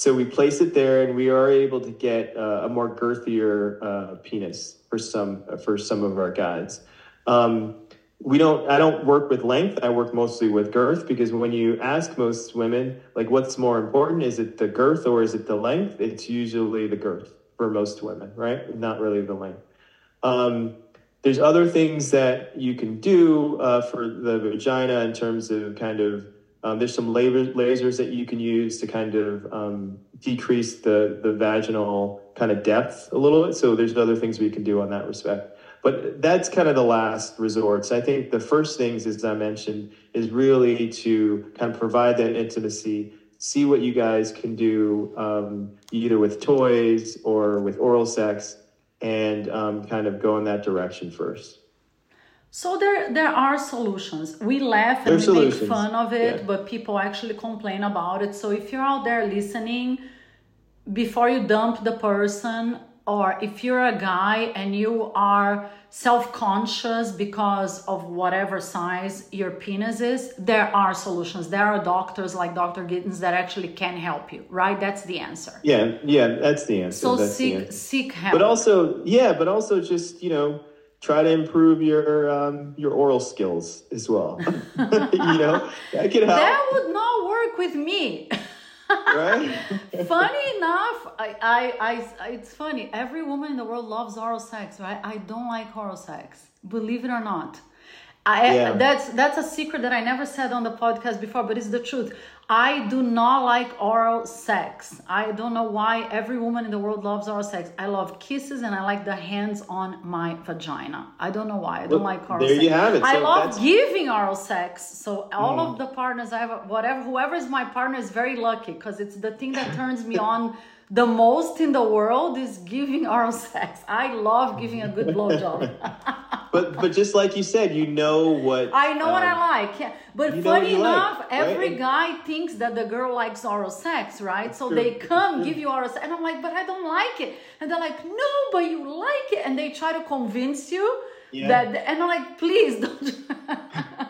So we place it there, and we are able to get uh, a more girthier uh, penis for some for some of our guys. Um, we don't. I don't work with length. I work mostly with girth because when you ask most women, like, what's more important? Is it the girth or is it the length? It's usually the girth for most women, right? Not really the length. Um, there's other things that you can do uh, for the vagina in terms of kind of um, there's some laser, lasers that you can use to kind of um, decrease the the vaginal kind of depth a little bit. So there's other things we can do on that respect. But that's kind of the last resort. So I think the first things, as I mentioned, is really to kind of provide that intimacy, see what you guys can do, um, either with toys or with oral sex, and um, kind of go in that direction first. So there there are solutions. We laugh and we make fun of it, yeah. but people actually complain about it. So if you're out there listening, before you dump the person, or if you're a guy and you are self-conscious because of whatever size your penis is, there are solutions. There are doctors like Dr. Gittens that actually can help you, right? That's the answer. Yeah, yeah, that's the answer. So that's seek answer. seek help. But also, yeah, but also just you know try to improve your um, your oral skills as well. you know that could help, that would not work with me. right? funny enough, I, I, I, it's funny. Every woman in the world loves oral sex, right? I don't like oral sex, believe it or not. I, yeah. that's that's a secret that I never said on the podcast before, but it's the truth. I do not like oral sex. I don't know why every woman in the world loves oral sex. I love kisses and I like the hands on my vagina. I don't know why. I don't like oral there sex. you have it. I love giving oral sex. So all mm. of the partners I have, whatever, whoever is my partner is very lucky because it's the thing that turns me on the most in the world is giving oral sex. I love giving a good blowjob. but but just like you said, you know what I know um, what I um, like. Yeah. But funny enough, like, every right? guy thinks that the girl likes oral sex, right? So they come give you oral sex, and I'm like, but I don't like it. And they're like, no, but you like it, and they try to convince you yeah. that. And I'm like, please don't.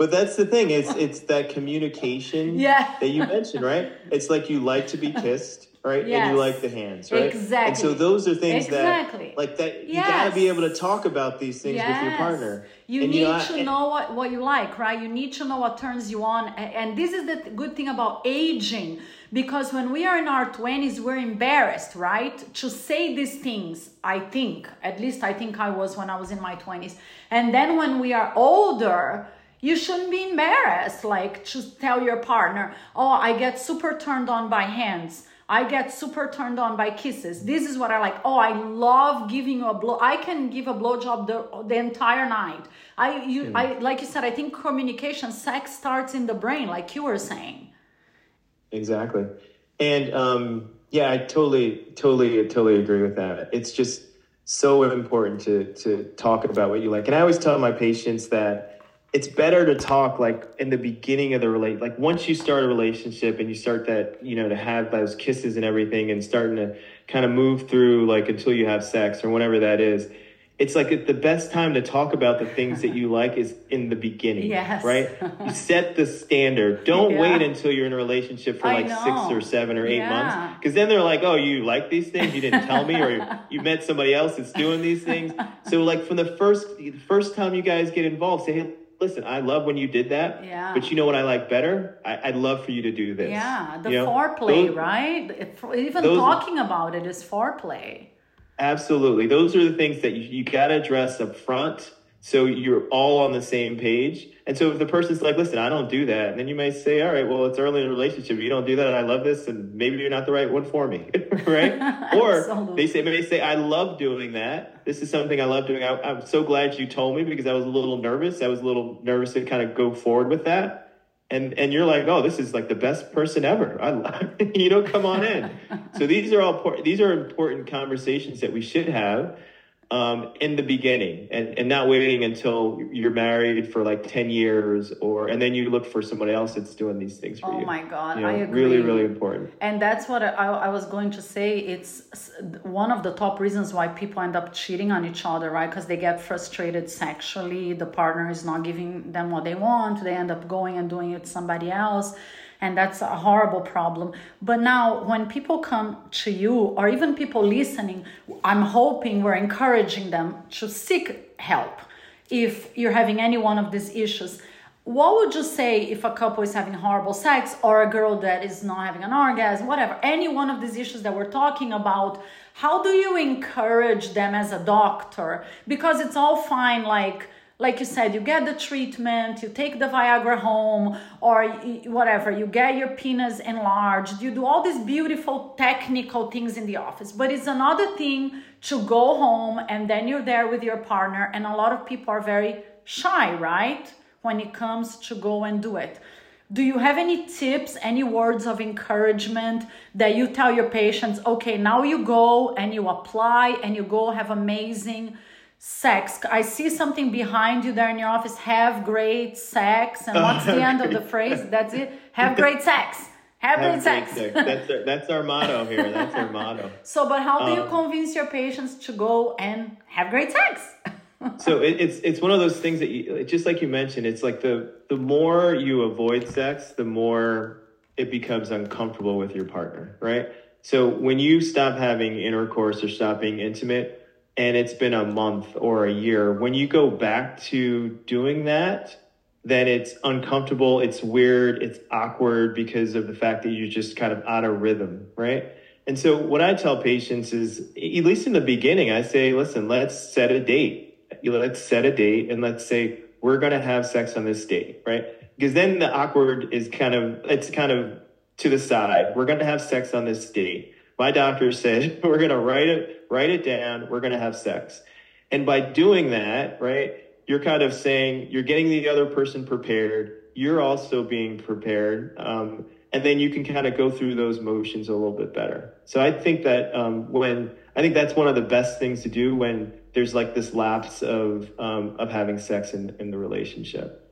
But that's the thing. It's it's that communication yeah. that you mentioned, right? It's like you like to be kissed right? Yes. And you like the hands, right? Exactly. And so those are things exactly. that, like that, you gotta be able to talk about these things yes. with your partner. You and need you know, to know what, what you like, right? You need to know what turns you on. And this is the good thing about aging, because when we are in our 20s, we're embarrassed, right? To say these things, I think, at least I think I was when I was in my 20s. And then when we are older, you shouldn't be embarrassed, like to tell your partner, oh, I get super turned on by hands I get super turned on by kisses. This is what I like. Oh, I love giving you a blow. I can give a blowjob the, the entire night. I, you, mm. I, like you said, I think communication, sex starts in the brain, like you were saying. Exactly. And, um, yeah, I totally, totally, totally agree with that. It's just so important to, to talk about what you like. And I always tell my patients that, it's better to talk like in the beginning of the relate like once you start a relationship and you start that you know to have those kisses and everything and starting to kind of move through like until you have sex or whatever that is it's like the best time to talk about the things that you like is in the beginning yes. right you set the standard don't yeah. wait until you're in a relationship for like six or seven or eight yeah. months because then they're like oh you like these things you didn't tell me or you met somebody else that's doing these things so like from the first the first time you guys get involved say hey listen, I love when you did that. Yeah. But you know what I like better? I, would love for you to do this. Yeah, the you know? foreplay, those, right? even those, talking about it is foreplay. Absolutely. Those are the things that you, you got to address up front so you're all on the same page. And so if the person's like, listen, I don't do that, and then you may say, all right, well, it's early in a relationship. You don't do that. And I love this, and maybe you're not the right one for me, right? or they say, they say, I love doing that. This is something I love doing. I, I'm so glad you told me because I was a little nervous. I was a little nervous to kind of go forward with that. And, and you're like, oh, this is like the best person ever. I, you know, come on in. so these are all these are important conversations that we should have um, in the beginning and, and not waiting until you're married for like 10 years or and then you look for someone else that's doing these things for oh you. Oh my God, you know, I agree. Really, really important. And that's what I, I was going to say. It's one of the top reasons why people end up cheating on each other, right? Because they get frustrated sexually. The partner is not giving them what they want. They end up going and doing it to somebody else and that's a horrible problem. But now, when people come to you, or even people listening, I'm hoping we're encouraging them to seek help if you're having any one of these issues. What would you say if a couple is having horrible sex or a girl that is not having an orgasm, whatever, any one of these issues that we're talking about? How do you encourage them as a doctor? Because it's all fine, like, like you said, you get the treatment, you take the Viagra home, or whatever, you get your penis enlarged, you do all these beautiful technical things in the office. But it's another thing to go home and then you're there with your partner, and a lot of people are very shy, right? When it comes to go and do it. Do you have any tips, any words of encouragement that you tell your patients, okay, now you go and you apply and you go have amazing sex. I see something behind you there in your office. Have great sex. And what's the end of the phrase? That's it. Have great sex. Have, have great, sex. sex. That's our, that's our motto here. That's our motto. So, but how do you um, convince your patients to go and have great sex? so it, it's it's one of those things that you just like you mentioned. It's like the the more you avoid sex, the more it becomes uncomfortable with your partner, right? So when you stop having intercourse or stop being intimate, and it's been a month or a year, when you go back to doing that, then it's uncomfortable, it's weird, it's awkward because of the fact that you're just kind of out of rhythm, right? And so what I tell patients is, at least in the beginning, I say, listen, let's set a date. Let's set a date and let's say, we're going to have sex on this date, right? Because then the awkward is kind of, it's kind of to the side. We're going to have sex on this date. My doctor said, we're going to write it, write it down. We're going to have sex. And by doing that, right, you're kind of saying you're getting the other person prepared. You're also being prepared. Um, and then you can kind of go through those motions a little bit better. So I think that um, when I think that's one of the best things to do when there's like this lapse of um, of having sex in, in the relationship.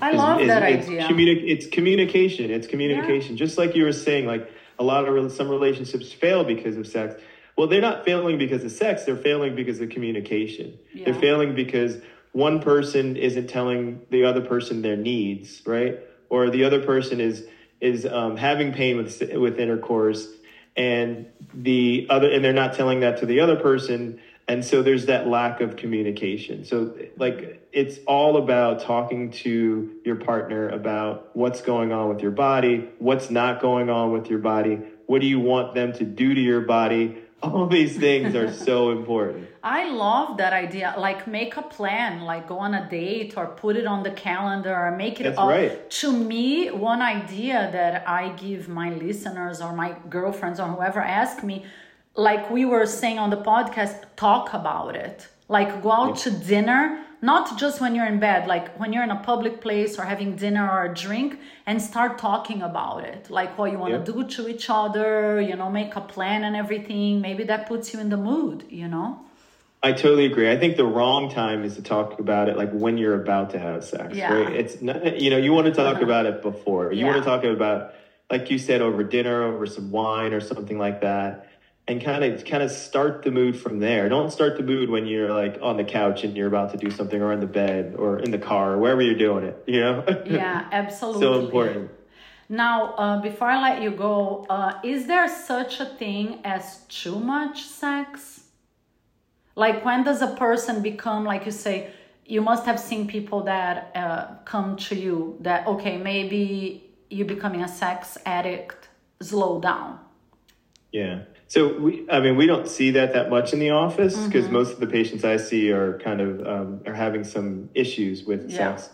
I love is, that it's idea. Communi- it's communication. It's communication. Yeah. Just like you were saying, like a lot of some relationships fail because of sex. Well, they're not failing because of sex. They're failing because of communication. Yeah. They're failing because one person isn't telling the other person their needs, right? Or the other person is is um, having pain with with intercourse, and the other and they're not telling that to the other person, and so there's that lack of communication. So like it's all about talking to your partner about what's going on with your body, what's not going on with your body, what do you want them to do to your body all these things are so important. I love that idea. Like make a plan, like go on a date or put it on the calendar or make it That's up. right. To me, one idea that I give my listeners or my girlfriends or whoever ask me, like we were saying on the podcast, talk about it. Like go out yeah. to dinner not just when you're in bed like when you're in a public place or having dinner or a drink and start talking about it like what you want to do to each other you know make a plan and everything maybe that puts you in the mood you know I totally agree. I think the wrong time is to talk about it like when you're about to have sex. Yeah. Right? It's not, you know, you want to talk uh-huh. about it before. You yeah. want to talk about, like you said, over dinner, over some wine or something like that and kind of kind of start the mood from there. Don't start the mood when you're like on the couch and you're about to do something or in the bed or in the car or wherever you're doing it, you know? Yeah, absolutely. so important. Now, uh, before I let you go, uh, is there such a thing as too much sex? Like, when does a person become, like you say, you must have seen people that uh, come to you that, okay, maybe you're becoming a sex addict, slow down. Yeah. So we, I mean, we don't see that that much in the office because mm-hmm. most of the patients I see are kind of um, are having some issues with yeah. sex.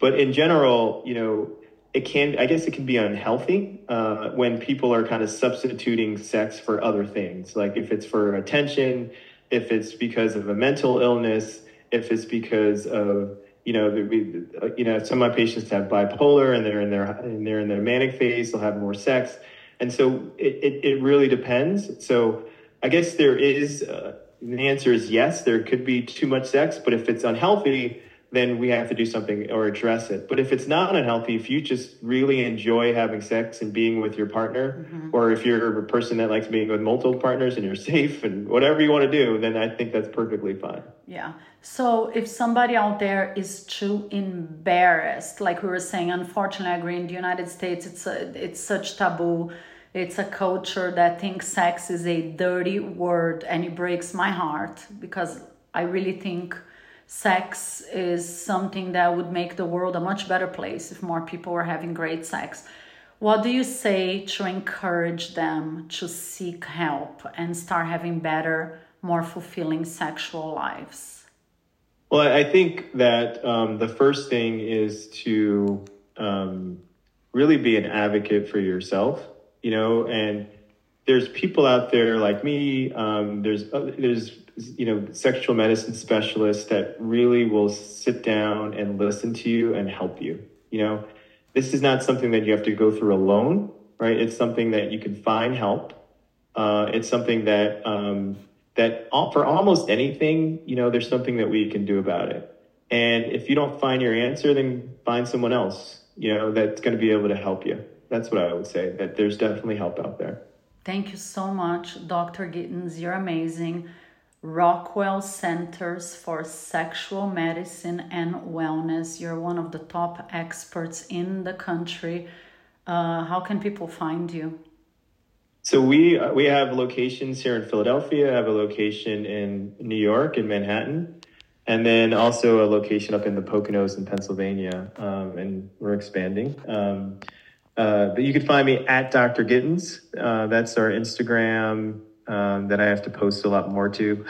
But in general, you know, it can, I guess, it can be unhealthy uh, when people are kind of substituting sex for other things, like if it's for attention, if it's because of a mental illness, if it's because of you know, we, you know, some of my patients have bipolar and they're in their and they're in their manic phase, they'll have more sex and so it, it, it really depends. So I guess there is, uh, the answer is yes, there could be too much sex, but if it's unhealthy, then we have to do something or address it. But if it's not unhealthy, if you just really enjoy having sex and being with your partner, mm-hmm. or if you're a person that likes being with multiple partners and you're safe and whatever you want to do, then I think that's perfectly fine. Yeah. So if somebody out there is too embarrassed, like we were saying, unfortunately, I agree in the United States, it's a, it's such taboo. It's a culture that thinks sex is a dirty word, and it breaks my heart because I really think sex is something that would make the world a much better place if more people were having great sex. What do you say to encourage them to seek help and start having better, more fulfilling sexual lives? Well, I think that um, the first thing is to um, really be an advocate for yourself, you know, and there's people out there like me. Um, there's uh, there's you know sexual medicine specialists that really will sit down and listen to you and help you. You know, this is not something that you have to go through alone, right? It's something that you can find help. Uh, it's something that um, that all, for almost anything, you know, there's something that we can do about it. And if you don't find your answer, then find someone else, you know, that's going to be able to help you. That's what I would say. That there's definitely help out there. Thank you so much, Dr. Gittens. You're amazing. Rockwell Centers for Sexual Medicine and Wellness. You're one of the top experts in the country. Uh, how can people find you? So we uh, we have locations here in Philadelphia. I have a location in New York in Manhattan, and then also a location up in the Poconos in Pennsylvania. Um, and we're expanding. Um, uh, but you can find me at Dr. Gittens. Uh, that's our Instagram um, that I have to post a lot more to.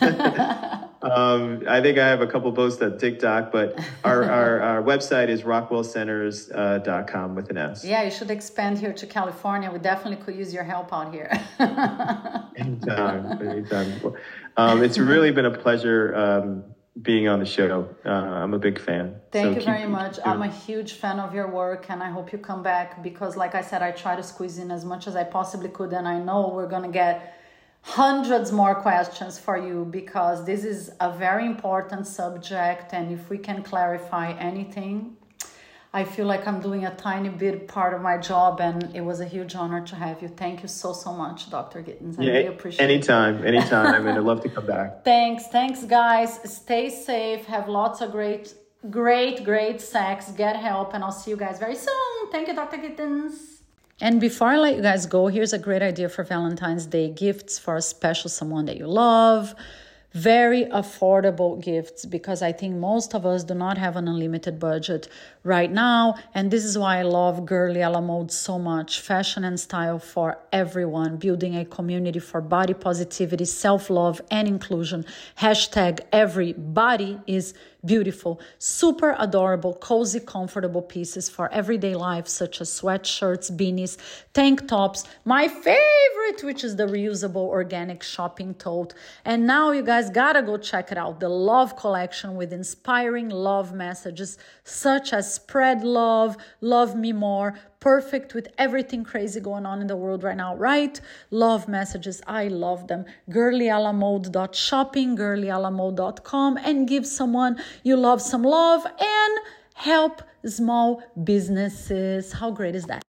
Um, I think I have a couple posts on TikTok, but our, our, our website is rockwellcenters.com uh, with an S. Yeah, you should expand here to California. We definitely could use your help out here. anytime, anytime. Um, it's really been a pleasure um, being on the show. Uh, I'm a big fan. Thank so you very much. I'm a huge fan of your work, and I hope you come back because, like I said, I try to squeeze in as much as I possibly could, and I know we're gonna get hundreds more questions for you because this is a very important subject and if we can clarify anything i feel like i'm doing a tiny bit part of my job and it was a huge honor to have you. Thank you so so much dr gittens i yeah, really appreciate anytime it. anytime i mean i'd love to come back. Thanks thanks guys. Stay safe. Have lots of great great great sex. Get help and i'll see you guys very soon. Thank you dr gittens and before I let you guys go, here's a great idea for Valentine's Day gifts for a special someone that you love. Very affordable gifts because I think most of us do not have an unlimited budget right now. And this is why I love Girly a la Mode so much. Fashion and style for everyone, building a community for body positivity, self love, and inclusion. Hashtag everybody is beautiful, super adorable, cozy, comfortable pieces for everyday life, such as sweatshirts, beanies, tank tops. My favorite, which is the reusable organic shopping tote. And now you guys gotta go check it out the Love Collection with inspiring love messages such as spread love, love me more perfect with everything crazy going on in the world right now, right? Love messages. I love them. girlyalamode.shopping, girlyalamode.com, and give someone you love some love and help small businesses. How great is that?